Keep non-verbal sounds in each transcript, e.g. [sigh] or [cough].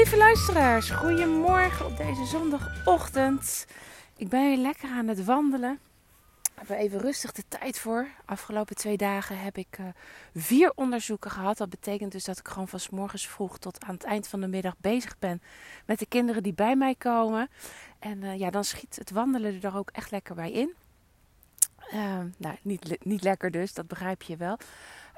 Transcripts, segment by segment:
Lieve luisteraars, goedemorgen op deze zondagochtend. Ik ben weer lekker aan het wandelen. Ik heb even rustig de tijd voor. Afgelopen twee dagen heb ik uh, vier onderzoeken gehad. Dat betekent dus dat ik gewoon van s morgens vroeg tot aan het eind van de middag bezig ben met de kinderen die bij mij komen. En uh, ja, dan schiet het wandelen er ook echt lekker bij in. Uh, nou, niet, niet lekker dus, dat begrijp je wel.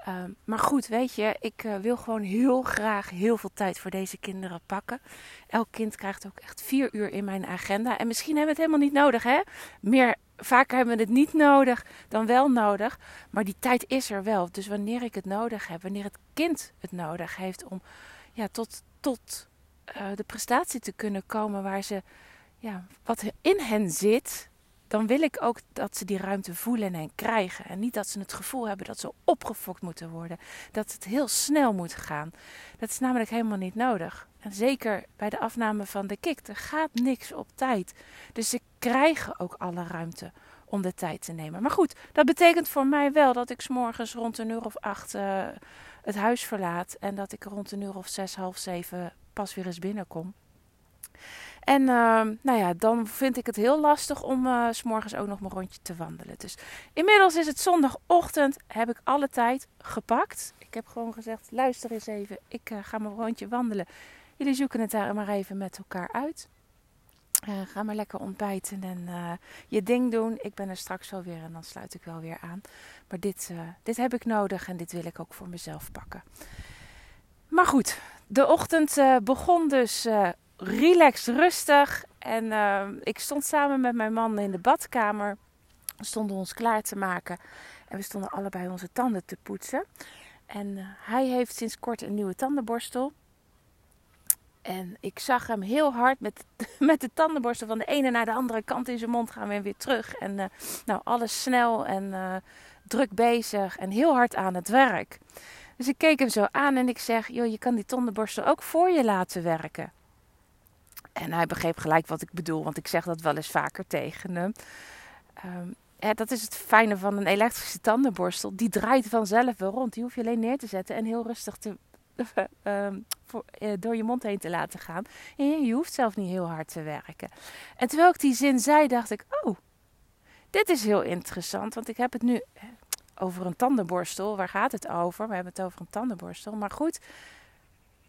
Uh, maar goed, weet je, ik uh, wil gewoon heel graag heel veel tijd voor deze kinderen pakken. Elk kind krijgt ook echt vier uur in mijn agenda. En misschien hebben we het helemaal niet nodig, hè? Meer, vaker hebben we het niet nodig dan wel nodig. Maar die tijd is er wel. Dus wanneer ik het nodig heb, wanneer het kind het nodig heeft om ja, tot, tot uh, de prestatie te kunnen komen waar ze, ja, wat in hen zit, dan wil ik ook dat ze die ruimte voelen en krijgen. En niet dat ze het gevoel hebben dat ze opgefokt moeten worden. Dat het heel snel moet gaan. Dat is namelijk helemaal niet nodig. En zeker bij de afname van de kick, er gaat niks op tijd. Dus ze krijgen ook alle ruimte om de tijd te nemen. Maar goed, dat betekent voor mij wel dat ik s morgens rond een uur of acht uh, het huis verlaat. En dat ik rond een uur of zes, half zeven pas weer eens binnenkom. En uh, nou ja, dan vind ik het heel lastig om uh, s morgens ook nog mijn rondje te wandelen. Dus inmiddels is het zondagochtend, heb ik alle tijd gepakt. Ik heb gewoon gezegd, luister eens even, ik uh, ga mijn rondje wandelen. Jullie zoeken het daar maar even met elkaar uit. Uh, ga maar lekker ontbijten en je ding doen. Ik ben er straks wel weer en dan sluit ik wel weer aan. Maar dit, dit heb ik nodig en dit wil ik ook voor mezelf pakken. Maar goed, de ochtend begon dus relaxed, rustig. En uh, ik stond samen met mijn man in de badkamer. We stonden ons klaar te maken. En we stonden allebei onze tanden te poetsen. En uh, hij heeft sinds kort een nieuwe tandenborstel. En ik zag hem heel hard met, [laughs] met de tandenborstel van de ene naar de andere kant in zijn mond gaan we weer terug. En uh, nou, alles snel en druk bezig en heel hard aan het werk. Dus ik keek hem zo aan en ik zeg: Joh, je kan die tandenborstel ook voor je laten werken. En hij begreep gelijk wat ik bedoel, want ik zeg dat wel eens vaker tegen hem. Ja, dat is het fijne van een elektrische tandenborstel. Die draait vanzelf wel rond. Die hoef je alleen neer te zetten en heel rustig te, [laughs] voor, uh, door je mond heen te laten gaan. En je hoeft zelf niet heel hard te werken. En terwijl ik die zin zei, dacht ik: Oh, dit is heel interessant. Want ik heb het nu over een tandenborstel. Waar gaat het over? We hebben het over een tandenborstel. Maar goed,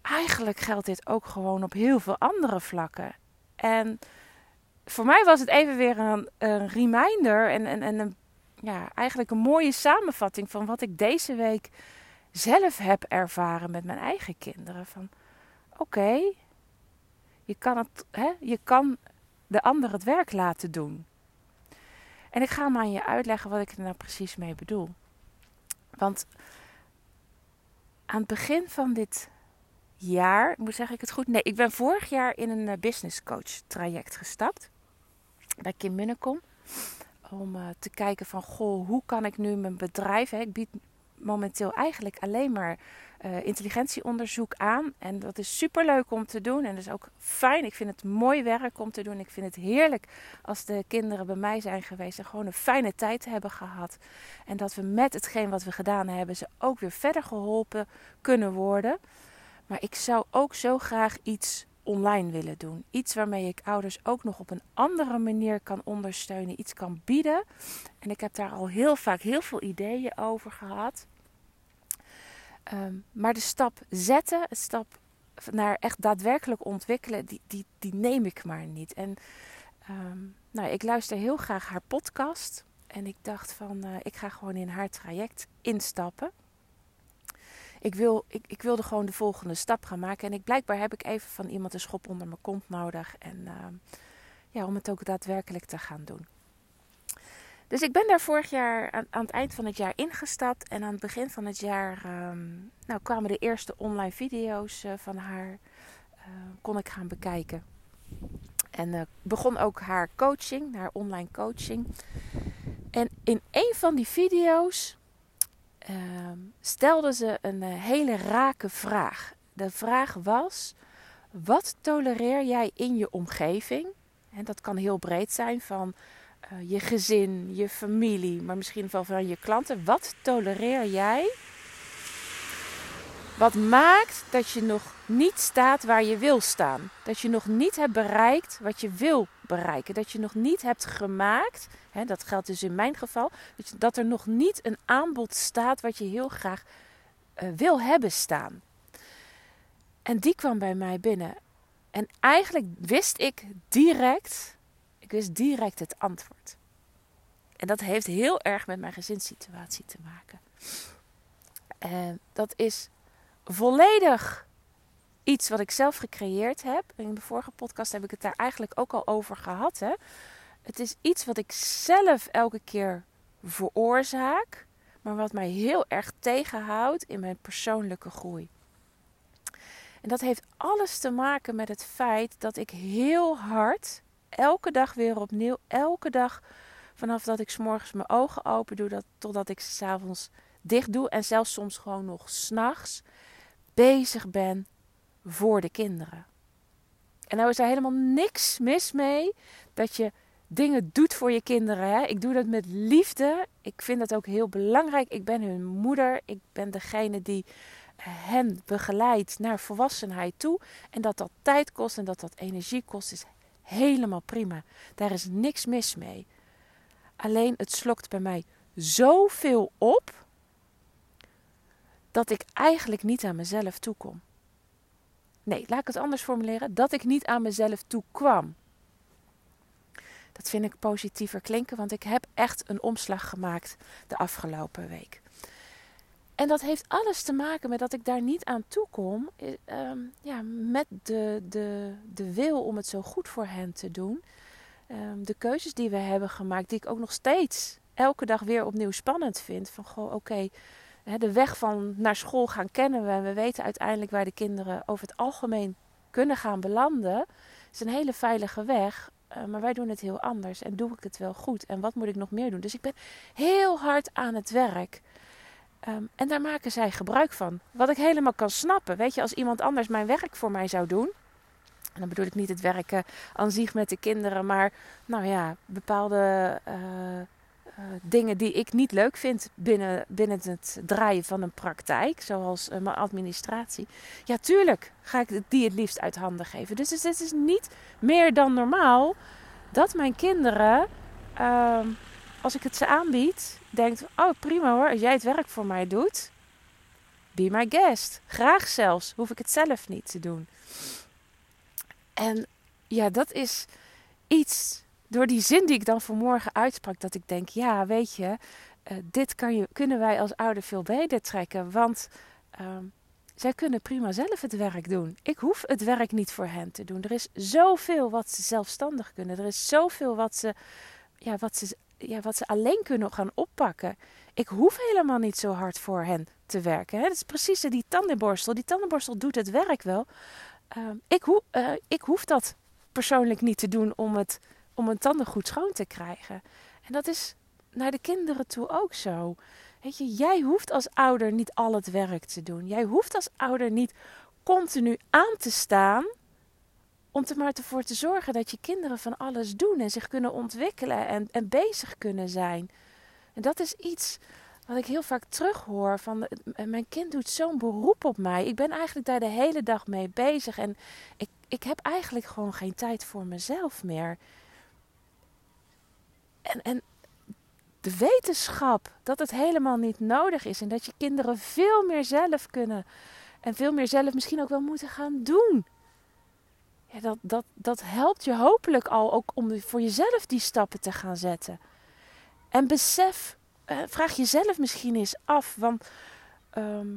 eigenlijk geldt dit ook gewoon op heel veel andere vlakken. En voor mij was het even weer een, een reminder en, en, en ja, eigenlijk een mooie samenvatting van wat ik deze week zelf heb ervaren met mijn eigen kinderen. Van oké, je kan het, hè, je kan de ander het werk laten doen. En ik ga maar aan je uitleggen wat ik er nou precies mee bedoel. Want aan het begin van dit jaar, moet zeg ik het goed? Nee, ik ben vorig jaar in een business coach traject gestapt bij Kim Munnekom. Om uh, te kijken van, goh, hoe kan ik nu mijn bedrijf... Hè, ik bied momenteel eigenlijk alleen maar uh, intelligentieonderzoek aan. En dat is super leuk om te doen. En dat is ook fijn. Ik vind het mooi werk om te doen. Ik vind het heerlijk als de kinderen bij mij zijn geweest en gewoon een fijne tijd hebben gehad. En dat we met hetgeen wat we gedaan hebben, ze ook weer verder geholpen kunnen worden. Maar ik zou ook zo graag iets online willen doen. Iets waarmee ik ouders ook nog op een andere manier kan ondersteunen, iets kan bieden. En ik heb daar al heel vaak heel veel ideeën over gehad. Um, maar de stap zetten, de stap naar echt daadwerkelijk ontwikkelen, die, die, die neem ik maar niet. En um, nou, ik luister heel graag haar podcast. En ik dacht van, uh, ik ga gewoon in haar traject instappen ik, wil, ik, ik wilde gewoon de volgende stap gaan maken. En ik, blijkbaar heb ik even van iemand een schop onder mijn kont nodig. En uh, ja, om het ook daadwerkelijk te gaan doen. Dus ik ben daar vorig jaar aan, aan, het eind van het jaar ingestapt. En aan het begin van het jaar um, nou, kwamen de eerste online video's uh, van haar. Uh, kon ik gaan bekijken. En begon ook haar coaching, haar online coaching. En in een van die video's uh, stelde ze een uh, hele rake vraag. De vraag was: wat tolereer jij in je omgeving? En dat kan heel breed zijn van uh, je gezin, je familie, maar misschien wel van je klanten. Wat tolereer jij Wat maakt dat je nog niet staat waar je wil staan? Dat je nog niet hebt bereikt wat je wil bereiken. Dat je nog niet hebt gemaakt, hè, dat geldt dus in mijn geval, dat, er nog niet een aanbod staat wat je heel graag uh, wil hebben staan. En die kwam bij mij binnen. En eigenlijk wist ik direct, ik wist direct het antwoord. En dat heeft heel erg met mijn gezinssituatie te maken. En dat is volledig iets wat ik zelf gecreëerd heb. In de vorige podcast heb ik het daar eigenlijk ook al over gehad. Hè? Het is iets wat ik zelf elke keer veroorzaak, maar wat mij heel erg tegenhoudt in mijn persoonlijke groei. En dat heeft alles te maken met het feit dat ik heel hard, elke dag weer opnieuw, elke dag vanaf dat ik s morgens mijn ogen open doe, dat, totdat ik ze s'avonds dicht doe en zelfs soms gewoon nog s'nachts bezig ben voor de kinderen. En nou is er helemaal niks mis mee dat je dingen doet voor je kinderen. Hè? Ik doe dat met liefde. Ik vind dat ook heel belangrijk. Ik ben hun moeder. Ik ben degene die hen begeleidt naar volwassenheid toe. En dat dat tijd kost en dat dat energie kost, is helemaal prima. Daar is niks mis mee. Alleen het slokt bij mij zoveel op dat ik eigenlijk niet aan mezelf toekom. Nee, laat ik het anders formuleren. Dat ik niet aan mezelf toekwam. Dat vind ik positiever klinken, want ik heb echt een omslag gemaakt de afgelopen week. En dat heeft alles te maken met dat ik daar niet aan toe kom. Ehm, ja, met de, de, de wil om het zo goed voor hen te doen. Ehm, de keuzes die we hebben gemaakt, die ik ook nog steeds elke dag weer opnieuw spannend vind. Van goh, oké, de weg van naar school gaan kennen we. En we weten uiteindelijk waar de kinderen over het algemeen kunnen gaan belanden. Het is een hele veilige weg. Eh, maar wij doen het heel anders. En doe ik het wel goed? En wat moet ik nog meer doen? Dus ik ben heel hard aan het werk. Ehm, en daar maken zij gebruik van. Wat ik helemaal kan snappen. Weet je, als iemand anders mijn werk voor mij zou doen. En dan bedoel ik niet het werken aan zich met de kinderen. Maar nou ja, bepaalde uh, uh, dingen die ik niet leuk vind binnen, binnen het draaien van een praktijk, zoals uh, mijn administratie. Ja, tuurlijk ga ik die het liefst uit handen geven. Dus het is niet meer dan normaal dat mijn kinderen, uh, als ik het ze aanbied, denkt: Oh prima hoor, als jij het werk voor mij doet, be my guest. Graag zelfs, hoef ik het zelf niet te doen. En ja, dat is iets door die zin die ik dan vanmorgen uitsprak, dat ik denk, ja, weet je, uh, dit kan je, kunnen wij als ouder veel beter trekken. Want uh, zij kunnen prima zelf het werk doen. Ik hoef het werk niet voor hen te doen. Er is zoveel wat ze zelfstandig kunnen. Er is zoveel wat ze, ja, wat ze, ja, wat ze alleen kunnen gaan oppakken. Ik hoef helemaal niet zo hard voor hen te werken. Hè? Dat is precies die tandenborstel. Die tandenborstel doet het werk wel. Uh, ik, ho uh, ik hoef dat persoonlijk niet te doen om het om een tanden goed schoon te krijgen. En dat is naar de kinderen toe ook zo. Weet je, jij hoeft als ouder niet al het werk te doen. Jij hoeft als ouder niet continu aan te staan om er maar ervoor te zorgen dat je kinderen van alles doen en zich kunnen ontwikkelen en, en bezig kunnen zijn. En dat is iets wat ik heel vaak terughoor van mijn kind doet zo'n beroep op mij. Ik ben eigenlijk daar de hele dag mee bezig en ik, ik heb eigenlijk gewoon geen tijd voor mezelf meer. En, en de wetenschap dat het helemaal niet nodig is en dat je kinderen veel meer zelf kunnen en veel meer zelf misschien ook wel moeten gaan doen. Ja, dat, dat, dat helpt je hopelijk al ook om voor jezelf die stappen te gaan zetten. En besef, eh, vraag jezelf misschien eens af, want ehm,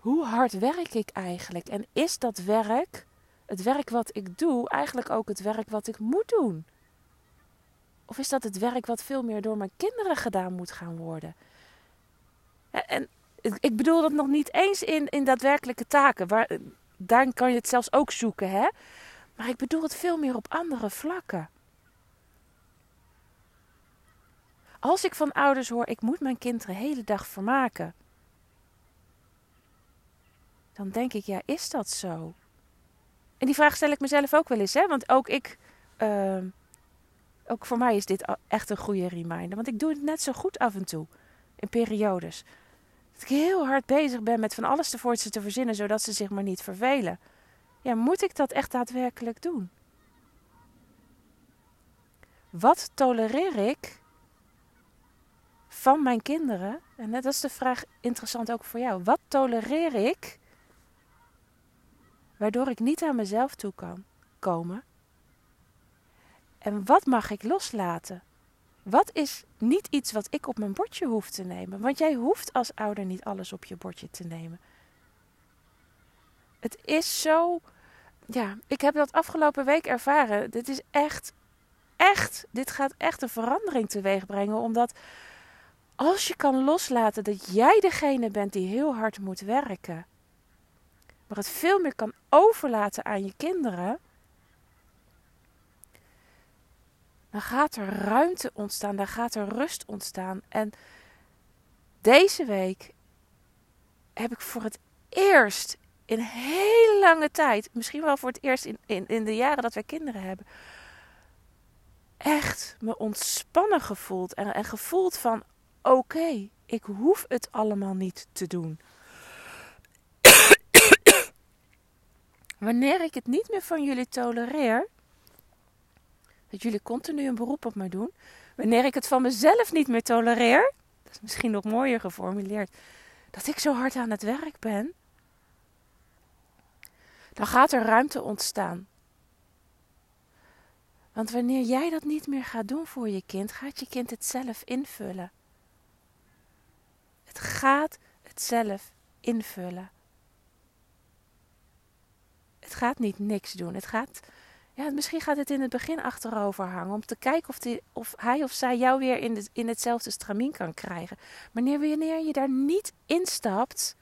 hoe hard werk ik eigenlijk? En is dat werk, het werk wat ik doe, eigenlijk ook het werk wat ik moet doen? Of is dat het werk wat veel meer door mijn kinderen gedaan moet gaan worden? En ik bedoel dat nog niet eens in, in daadwerkelijke taken. Waar, daar kan je het zelfs ook zoeken, hè? Maar ik bedoel het veel meer op andere vlakken. Als ik van ouders hoor, ik moet mijn kinderen de hele dag vermaken. Dan denk ik, ja, is dat zo? En die vraag stel ik mezelf ook wel eens, hè? Want ook ik uh, ook voor mij is dit echt een goede reminder. Want ik doe het net zo goed af en toe. In periodes. Dat ik heel hard bezig ben met van alles voor ze te verzinnen, zodat ze zich maar niet vervelen. Ja, moet ik dat echt daadwerkelijk doen? Wat tolereer ik van mijn kinderen? En dat is de vraag interessant ook voor jou. Wat tolereer ik waardoor ik niet aan mezelf toe kan komen? En wat mag ik loslaten? Wat is niet iets wat ik op mijn bordje hoef te nemen? Want jij hoeft als ouder niet alles op je bordje te nemen. Het is zo. Ja, ik heb dat afgelopen week ervaren. Dit is echt, echt. Dit gaat echt een verandering teweeg brengen. Omdat als je kan loslaten dat jij degene bent die heel hard moet werken. Maar het veel meer kan overlaten aan je kinderen dan gaat er ruimte ontstaan, dan gaat er rust ontstaan. En deze week heb ik voor het eerst in hele lange tijd, misschien wel voor het eerst in, in, in de jaren dat wij kinderen hebben, echt me ontspannen gevoeld. En, en gevoeld van: oké, ik hoef het allemaal niet te doen. [coughs] Wanneer ik het niet meer van jullie tolereer, dat jullie continu een beroep op me doen. Wanneer ik het van mezelf niet meer tolereer, dat is misschien nog mooier geformuleerd, dat ik zo hard aan het werk ben, dan gaat er ruimte ontstaan. Want wanneer jij dat niet meer gaat doen voor je kind, gaat je kind het zelf invullen. Het gaat het zelf invullen. Het gaat niet niks doen. Het gaat ja, misschien gaat het in het begin achterover hangen. Om te kijken of, die, of hij of zij jou weer in, de, in hetzelfde stramien kan krijgen. Maar wanneer je daar niet instapt.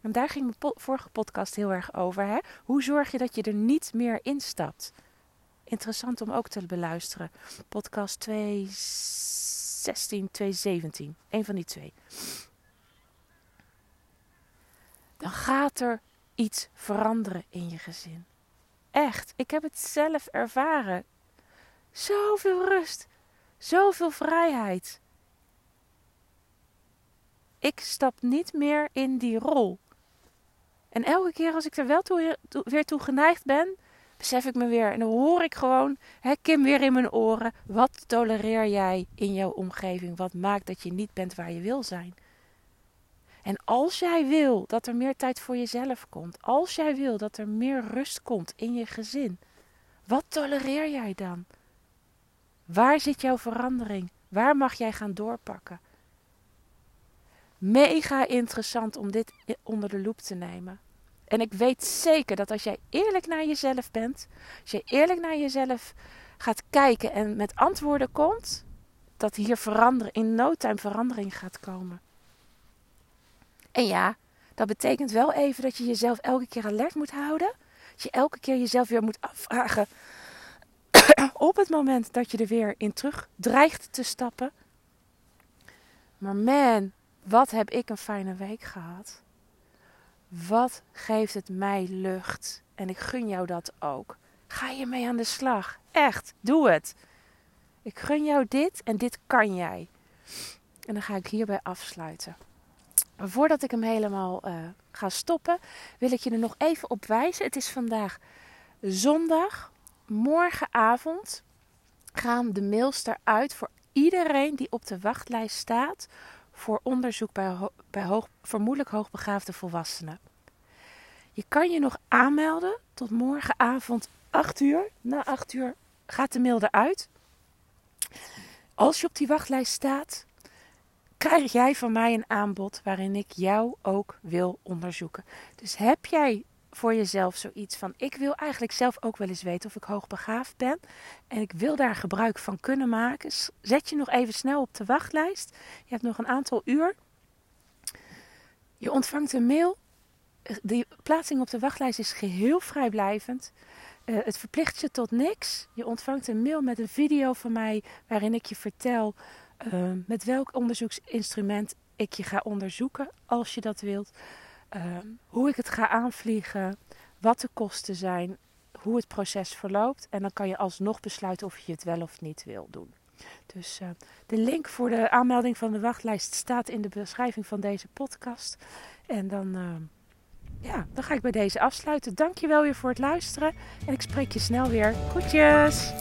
En daar ging mijn vorige podcast heel erg over. Hè? Hoe zorg je dat je er niet meer instapt? Interessant om ook te beluisteren. Podcast 216, 217. Een van die twee. Dan gaat er iets veranderen in je gezin. Echt, ik heb het zelf ervaren. Zoveel rust, zoveel vrijheid. Ik stap niet meer in die rol. En elke keer als ik er wel toe, weer toe geneigd ben, besef ik me weer. En dan hoor ik gewoon, hè, Kim weer in mijn oren. Wat tolereer jij in jouw omgeving? Wat maakt dat je niet bent waar je wil zijn? En als jij wil dat er meer tijd voor jezelf komt, als jij wil dat er meer rust komt in je gezin, wat tolereer jij dan? Waar zit jouw verandering? Waar mag jij gaan doorpakken? Mega interessant om dit onder de loep te nemen. En ik weet zeker dat als jij eerlijk naar jezelf bent, als je eerlijk naar jezelf gaat kijken en met antwoorden komt, dat hier veranderen, in no time verandering gaat komen. En ja, dat betekent wel even dat je jezelf elke keer alert moet houden. Dat je elke keer jezelf weer moet afvragen. [coughs] op het moment dat je er weer in terug dreigt te stappen. Maar man, wat heb ik een fijne week gehad. Wat geeft het mij lucht. En ik gun jou dat ook. Ga je mee aan de slag. Echt, doe het. Ik gun jou dit en dit kan jij. En dan ga ik hierbij afsluiten. Voordat ik hem helemaal uh, ga stoppen, wil ik je er nog even op wijzen. Het is vandaag zondag. Morgenavond gaan de mails eruit voor iedereen die op de wachtlijst staat voor onderzoek bij, bij hoog, vermoedelijk hoogbegaafde volwassenen. Je kan je nog aanmelden tot morgenavond 8 uur. Na 8 uur gaat de mail eruit. Als je op die wachtlijst staat, krijg jij van mij een aanbod waarin ik jou ook wil onderzoeken. Dus heb jij voor jezelf zoiets van: ik wil eigenlijk zelf ook wel eens weten of ik hoogbegaafd ben en ik wil daar gebruik van kunnen maken, zet je nog even snel op de wachtlijst. Je hebt nog een aantal uur. Je ontvangt een mail. De plaatsing op de wachtlijst is geheel vrijblijvend. Uh, het verplicht je tot niks. Je ontvangt een mail met een video van mij waarin ik je vertel Ehm, met welk onderzoeksinstrument ik je ga onderzoeken als je dat wilt, ehm, hoe ik het ga aanvliegen, wat de kosten zijn, hoe het proces verloopt. En dan kan je alsnog besluiten of je het wel of niet wil doen. Dus eh, de link voor de aanmelding van de wachtlijst staat in de beschrijving van deze podcast. En dan, ehm, ja, dan ga ik bij deze afsluiten. Dankjewel weer voor het luisteren. En ik spreek je snel weer. Groetjes!